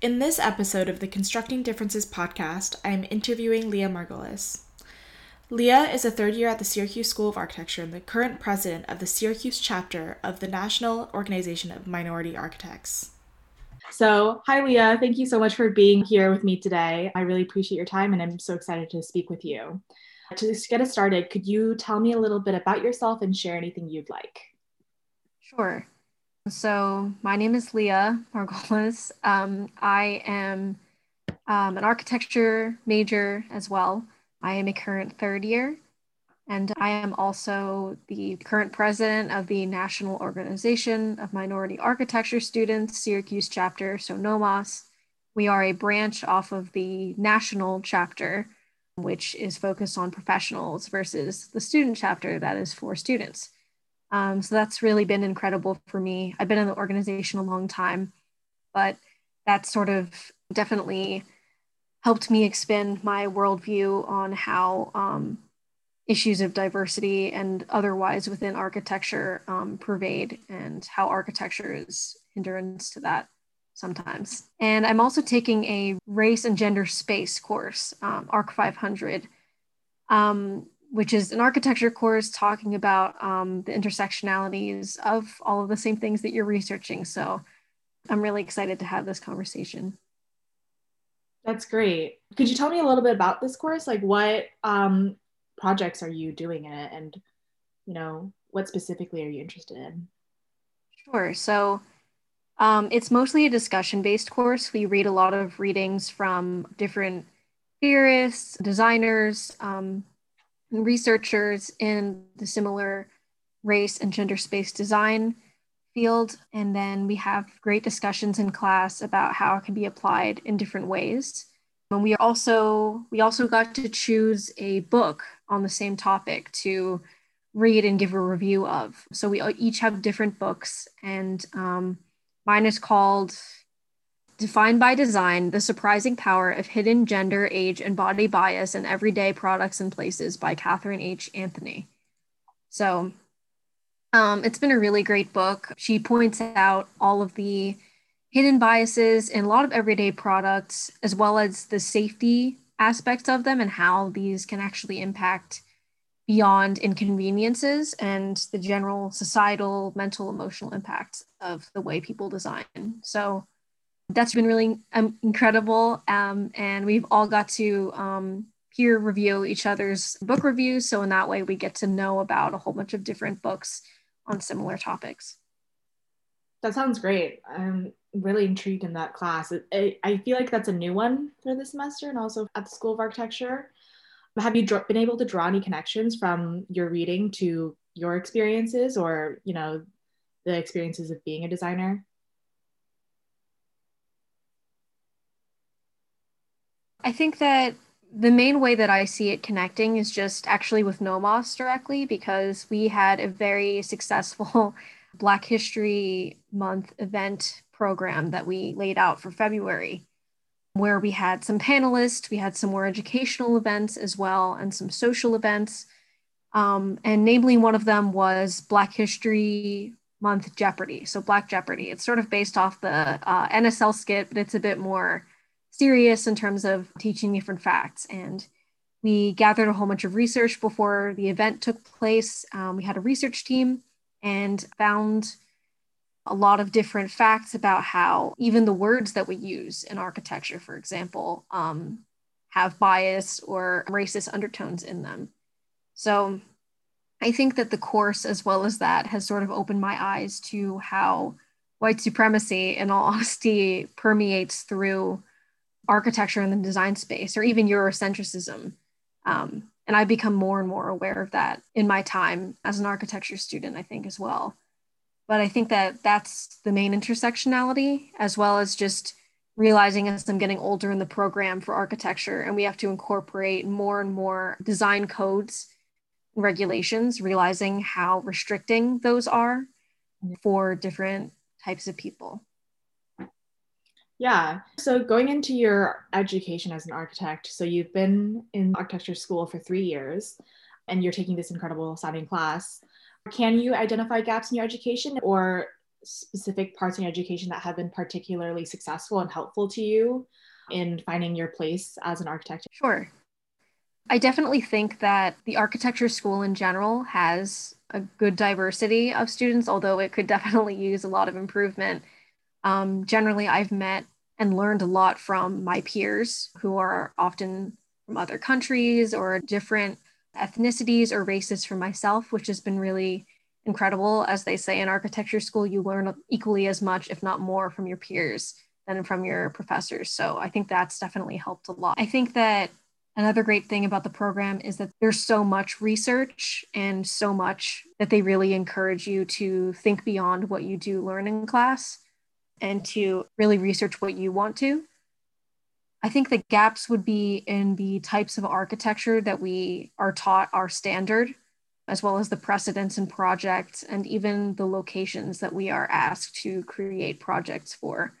In this episode of the Constructing Differences podcast, I am interviewing Lia Margolis. Lia is a third year at the Syracuse School of Architecture and the current president of the Syracuse chapter of the National Organization of Minority Architects. So, hi, Lia. Thank you so much for being here with me today. I really appreciate your time and I'm so excited to speak with you. To get us started, could you tell me a little bit about yourself and share anything you'd like? Sure. So, my name is Lia Margolis. Um, I am um, an architecture major as well. I am a current third year, and I am also the current president of the National Organization of Minority Architecture Students, Syracuse chapter, so NOMAS. We are a branch off of the national chapter, which is focused on professionals, versus the student chapter that is for students. Um, so that's really been incredible for me. I've been in the organization a long time, but that sort of definitely helped me expand my worldview on how um, issues of diversity and otherwise within architecture um, pervade and how architecture is hindrance to that sometimes. And I'm also taking a race and gender space course, um, ARC 500. Um, which is an architecture course talking about um, the intersectionalities of all of the same things that you're researching. So I'm really excited to have this conversation. That's great. Could you tell me a little bit about this course? Like what um, projects are you doing in it and, you know, what specifically are you interested in? Sure. So um, it's mostly a discussion based course. We read a lot of readings from different theorists, designers, um, researchers in the similar race and gender space design field. And then we have great discussions in class about how it can be applied in different ways. And we also we also got to choose a book on the same topic to read and give a review of. So we each have different books, and um, mine is called Defined by Design The Surprising Power of Hidden Gender, Age, and Body Bias in Everyday Products and Places by Kathryn H. Anthony. So um, it's been a really great book. She points out all of the hidden biases in a lot of everyday products, as well as the safety aspects of them and how these can actually impact beyond inconveniences and the general societal, mental, emotional impact of the way people design. So that's been really um, incredible. Um, and we've all got to um, peer review each other's book reviews. So, in that way, we get to know about a whole bunch of different books on similar topics. That sounds great. I'm really intrigued in that class. It, I feel like that's a new one for this semester and also at the School of Architecture. Have you been able to draw any connections from your reading to your experiences or, you know, the experiences of being a designer? I think that the main way that I see it connecting is just actually with NOMAS directly because we had a very successful Black History Month event program that we laid out for February, where we had some panelists, we had some more educational events as well, and some social events. Um, and namely, one of them was Black History Month Jeopardy. So, Black Jeopardy. It's sort of based off the uh, NSL skit, but it's a bit more serious in terms of teaching different facts. And we gathered a whole bunch of research before the event took place. Um, we had a research team and found a lot of different facts about how even the words that we use in architecture, for example, um, have bias or racist undertones in them. So I think that the course, as well as that, has sort of opened my eyes to how white supremacy, in all honesty, permeates through architecture in the design space or even Eurocentrism. Um, and I've become more and more aware of that in my time as an architecture student, I think, as well. But I think that that's the main intersectionality, as well as just realizing as I'm getting older in the program for architecture, and we have to incorporate more and more design codes regulations, realizing how restricting those are for different types of people. Yeah. So going into your education as an architect, so you've been in architecture school for three years and you're taking this incredible sounding class. Can you identify gaps in your education or specific parts in your education that have been particularly successful and helpful to you in finding your place as an architect? Sure. I definitely think that the architecture school in general has a good diversity of students, although it could definitely use a lot of improvement. Um, generally, I've met and learned a lot from my peers who are often from other countries or different ethnicities or races from myself, which has been really incredible. As they say in architecture school, you learn equally as much, if not more, from your peers than from your professors. So I think that's definitely helped a lot. I think that another great thing about the program is that there's so much research and so much that they really encourage you to think beyond what you do learn in class and to really research what you want to. I think the gaps would be in the types of architecture that we are taught are standard, as well as the precedents and projects, and even the locations that we are asked to create projects for.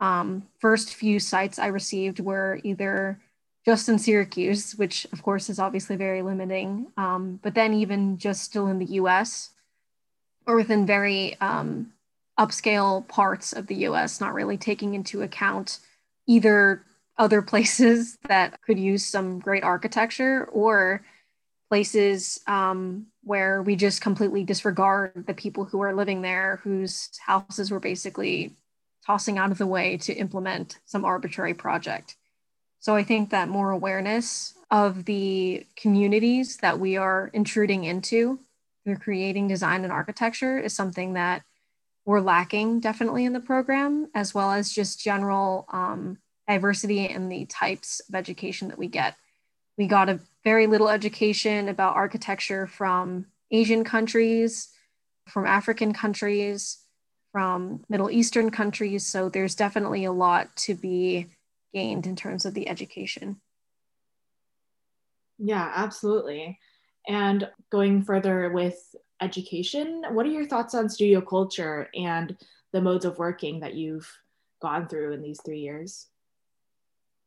Um, first few sites I received were either just in Syracuse, which of course is obviously very limiting, um, but then even just still in the US or within very um, upscale parts of the US, not really taking into account either other places that could use some great architecture or places um, where we just completely disregard the people who are living there whose houses were basically tossing out of the way to implement some arbitrary project. So I think that more awareness of the communities that we are intruding into through creating design and architecture is something that we're lacking definitely in the program, as well as just general um, diversity in the types of education that we get. We got a very little education about architecture from Asian countries, from African countries, from Middle Eastern countries. So there's definitely a lot to be gained in terms of the education. Yeah, absolutely. And going further with education, what are your thoughts on studio culture and the modes of working that you've gone through in these three years?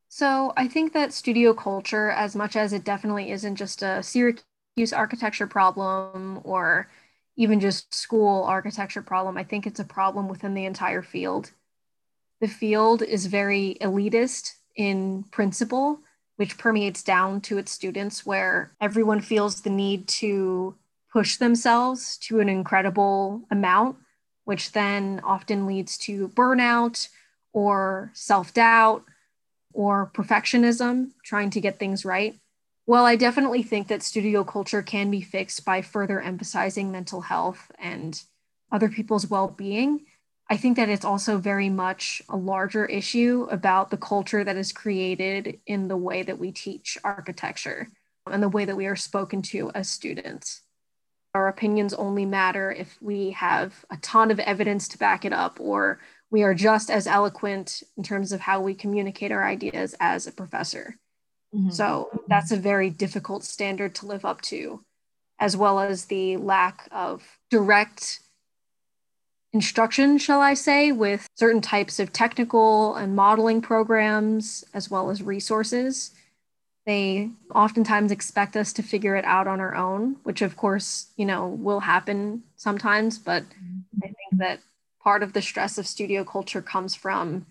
So I think that studio culture, as much as it definitely isn't just a Syracuse architecture problem or even just school architecture problem, I think it's a problem within the entire field. The field is very elitist in principle, which permeates down to its students, where everyone feels the need to push themselves to an incredible amount, which then often leads to burnout or self doubt or perfectionism, trying to get things right. Well, I definitely think that studio culture can be fixed by further emphasizing mental health and other people's well being. I think that it's also very much a larger issue about the culture that is created in the way that we teach architecture and the way that we are spoken to as students. Our opinions only matter if we have a ton of evidence to back it up or we are just as eloquent in terms of how we communicate our ideas as a professor. Mm-hmm. So that's a very difficult standard to live up to, as well as the lack of direct instruction, shall I say, with certain types of technical and modeling programs, as well as resources. They oftentimes expect us to figure it out on our own, which of course, you know, will happen sometimes, but mm-hmm. I think that part of the stress of studio culture comes from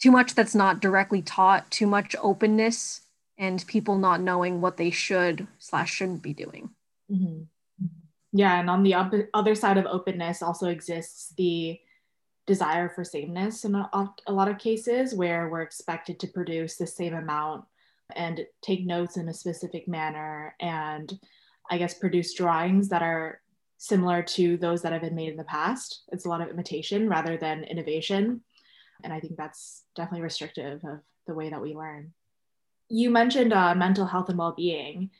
too much that's not directly taught, too much openness, and people not knowing what they should slash shouldn't be doing. Mm-hmm. Yeah, and on the op- other side of openness also exists the desire for sameness in a, a lot of cases where we're expected to produce the same amount and take notes in a specific manner and I guess produce drawings that are similar to those that have been made in the past. It's a lot of imitation rather than innovation. And I think that's definitely restrictive of the way that we learn. You mentioned uh, mental health and well being,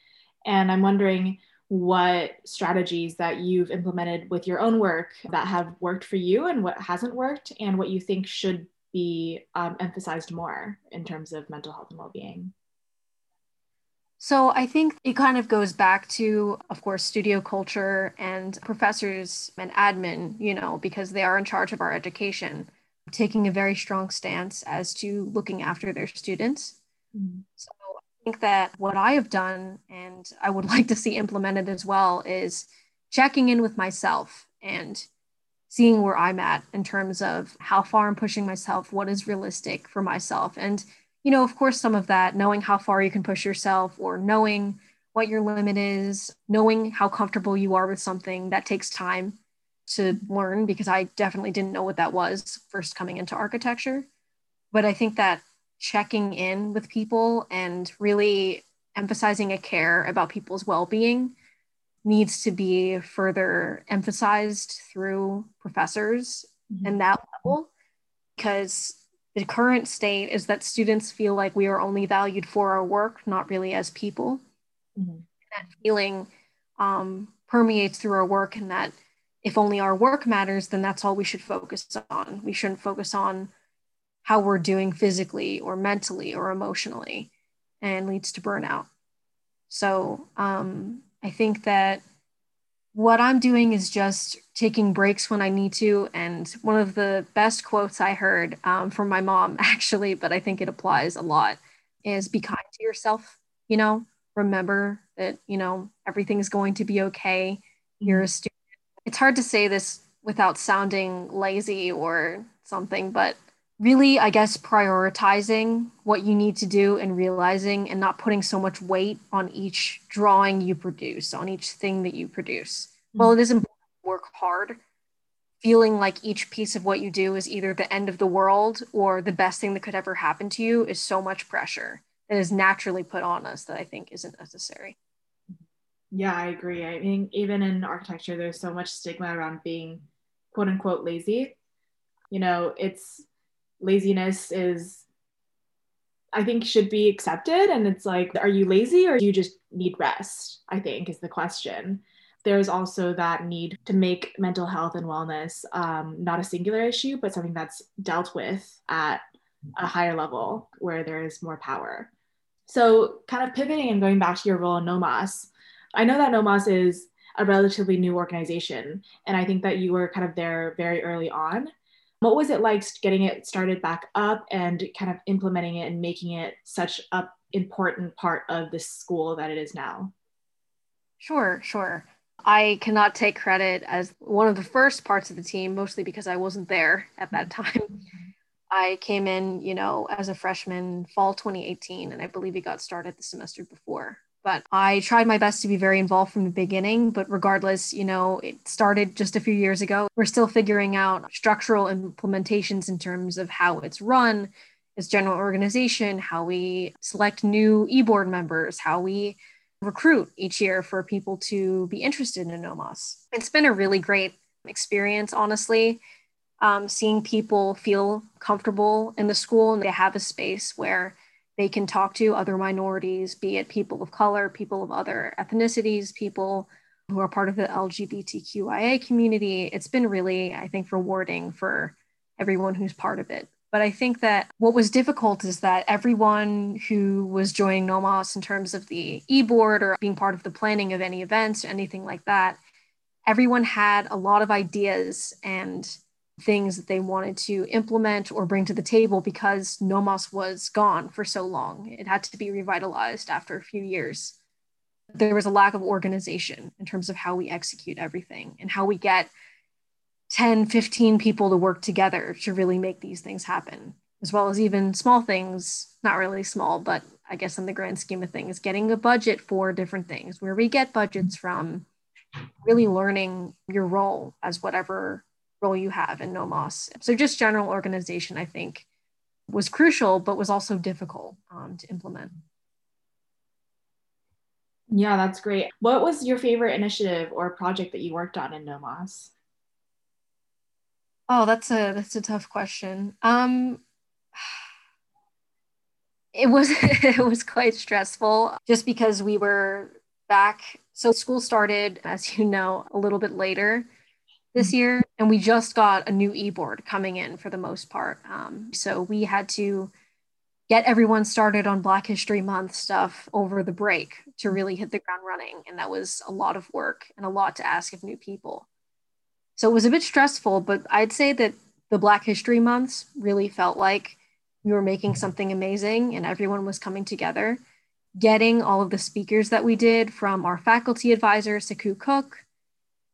and I'm wondering what strategies that you've implemented with your own work that have worked for you and what hasn't worked, and what you think should be um, emphasized more in terms of mental health and well being. So I think it kind of goes back to, of course, studio culture and professors and admin, you know, because they are in charge of our education, taking a very strong stance as to looking after their students. Mm-hmm. So I think that what I have done and I would like to see implemented as well is checking in with myself and seeing where I'm at in terms of how far I'm pushing myself, what is realistic for myself. And, you know, of course, some of that, knowing how far you can push yourself or knowing what your limit is, knowing how comfortable you are with something that takes time to learn because I definitely didn't know what that was first coming into architecture. But I think that checking in with people and really emphasizing a care about people's well being needs to be further emphasized through professors mm-hmm. and that level because the current state is that students feel like we are only valued for our work, not really as people. Mm-hmm. That feeling um, permeates through our work, and that if only our work matters, then that's all we should focus on. We shouldn't focus on how we're doing physically or mentally or emotionally, and leads to burnout. So um, I think that what I'm doing is just taking breaks when I need to. And one of the best quotes I heard um, from my mom, actually, but I think it applies a lot, is be kind to yourself. You know, remember that, you know, everything's going to be okay. You're a mm-hmm. student. It's hard to say this without sounding lazy or something, but really, I guess, prioritizing what you need to do and realizing and not putting so much weight on each drawing you produce, on each thing that you produce. Mm-hmm. Well, it is important to work hard. Feeling like each piece of what you do is either the end of the world or the best thing that could ever happen to you is so much pressure that is naturally put on us that I think isn't necessary. Yeah, I agree. I mean, even in architecture, there's so much stigma around being quote unquote lazy. You know, it's laziness is I think should be accepted. And it's like, are you lazy or do you just need rest? I think is the question. There's also that need to make mental health and wellness um, not a singular issue, but something that's dealt with at a higher level where there is more power. So, kind of pivoting and going back to your role in NOMAS, I know that NOMAS is a relatively new organization, and I think that you were kind of there very early on. What was it like getting it started back up and kind of implementing it and making it such a important part of the school that it is now? Sure, sure. I cannot take credit as one of the first parts of the team, mostly because I wasn't there at that mm-hmm. time. I came in, you know, as a freshman fall 2018, and I believe it got started the semester before but I tried my best to be very involved from the beginning. But regardless, you know, it started just a few years ago. We're still figuring out structural implementations in terms of how it's run, its general organization, how we select new e-board members, how we recruit each year for people to be interested in NOMAS. It's been a really great experience, honestly. Um, seeing people feel comfortable in the school and they have a space where they can talk to other minorities, be it people of color, people of other ethnicities, people who are part of the LGBTQIA community. It's been really, I think, rewarding for everyone who's part of it. But I think that what was difficult is that everyone who was joining NOMAS in terms of the e board or being part of the planning of any events or anything like that, everyone had a lot of ideas and things that they wanted to implement or bring to the table because NOMAS was gone for so long. It had to be revitalized after a few years. There was a lack of organization in terms of how we execute everything and how we get 10, 15 people to work together to really make these things happen, as well as even small things, not really small, but I guess in the grand scheme of things, getting a budget for different things, where we get budgets from, really learning your role as whatever role you have in NOMAS So just general organization, I think, was crucial, but was also difficult um, to implement. Yeah, that's great. What was your favorite initiative or project that you worked on in NOMAS Oh, that's a that's a tough question. Um, it was it was quite stressful just because we were back. So school started, as you know, a little bit later this mm-hmm. year, and we just got a new e-board coming in for the most part. Um, so we had to get everyone started on Black History Month stuff over the break to really hit the ground running, and that was a lot of work and a lot to ask of new people. So it was a bit stressful, but I'd say that the Black History Months really felt like we were making something amazing and everyone was coming together. Getting all of the speakers that we did from our faculty advisor, Sekou Cooke,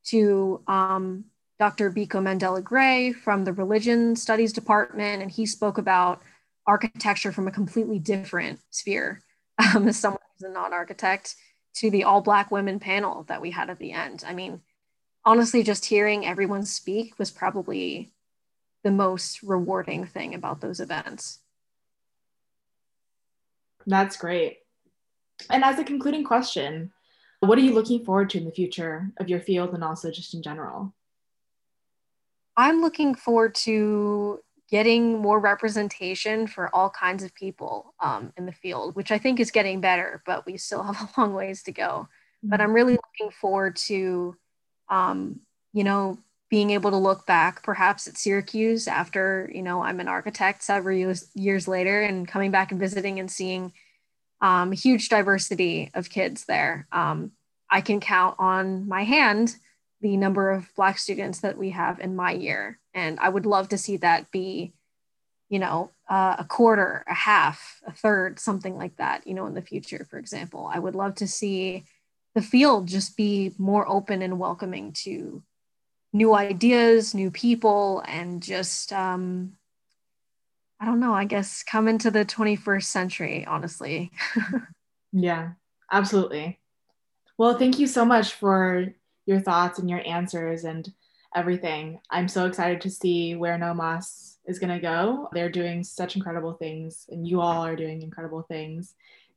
to um, Dr. Biko Mandela Gray from the Religion Studies Department, and he spoke about architecture from a completely different sphere um, as someone who's a non architect to the all Black women panel that we had at the end. I mean, honestly, just hearing everyone speak was probably the most rewarding thing about those events. That's great. And as a concluding question, what are you looking forward to in the future of your field and also just in general? I'm looking forward to getting more representation for all kinds of people um, in the field, which I think is getting better, but we still have a long ways to go. Mm-hmm. But I'm really looking forward to, um, you know, being able to look back perhaps at Syracuse after, you know, I'm an architect several years, years later and coming back and visiting and seeing um, huge diversity of kids there. Um, I can count on my hand the number of Black students that we have in my year. And I would love to see that be, you know, uh, a quarter, a half, a third, something like that, you know, in the future, for example. I would love to see the field just be more open and welcoming to new ideas, new people, and just, um, I don't know, I guess come into the 21st century, honestly. yeah, absolutely. Well, thank you so much for your thoughts and your answers and everything. I'm so excited to see where NOMAS is going to go. They're doing such incredible things, and you all are doing incredible things.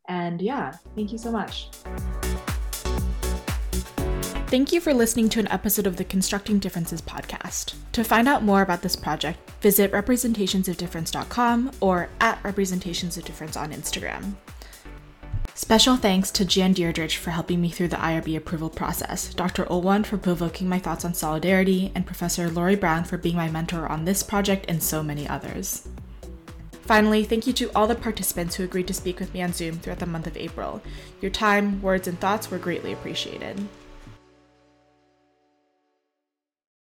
And yeah, thank you so much. Thank you for listening to an episode of the Constructing Differences podcast. To find out more about this project, visit representationsofdifference.com or at representationsofdifference on Instagram. Special thanks to Jan Deirdrich for helping me through the IRB approval process, Dr. Olwan for provoking my thoughts on solidarity, and Professor Lori Brown for being my mentor on this project and so many others. Finally, thank you to all the participants who agreed to speak with me on Zoom throughout the month of April. Your time, words, and thoughts were greatly appreciated.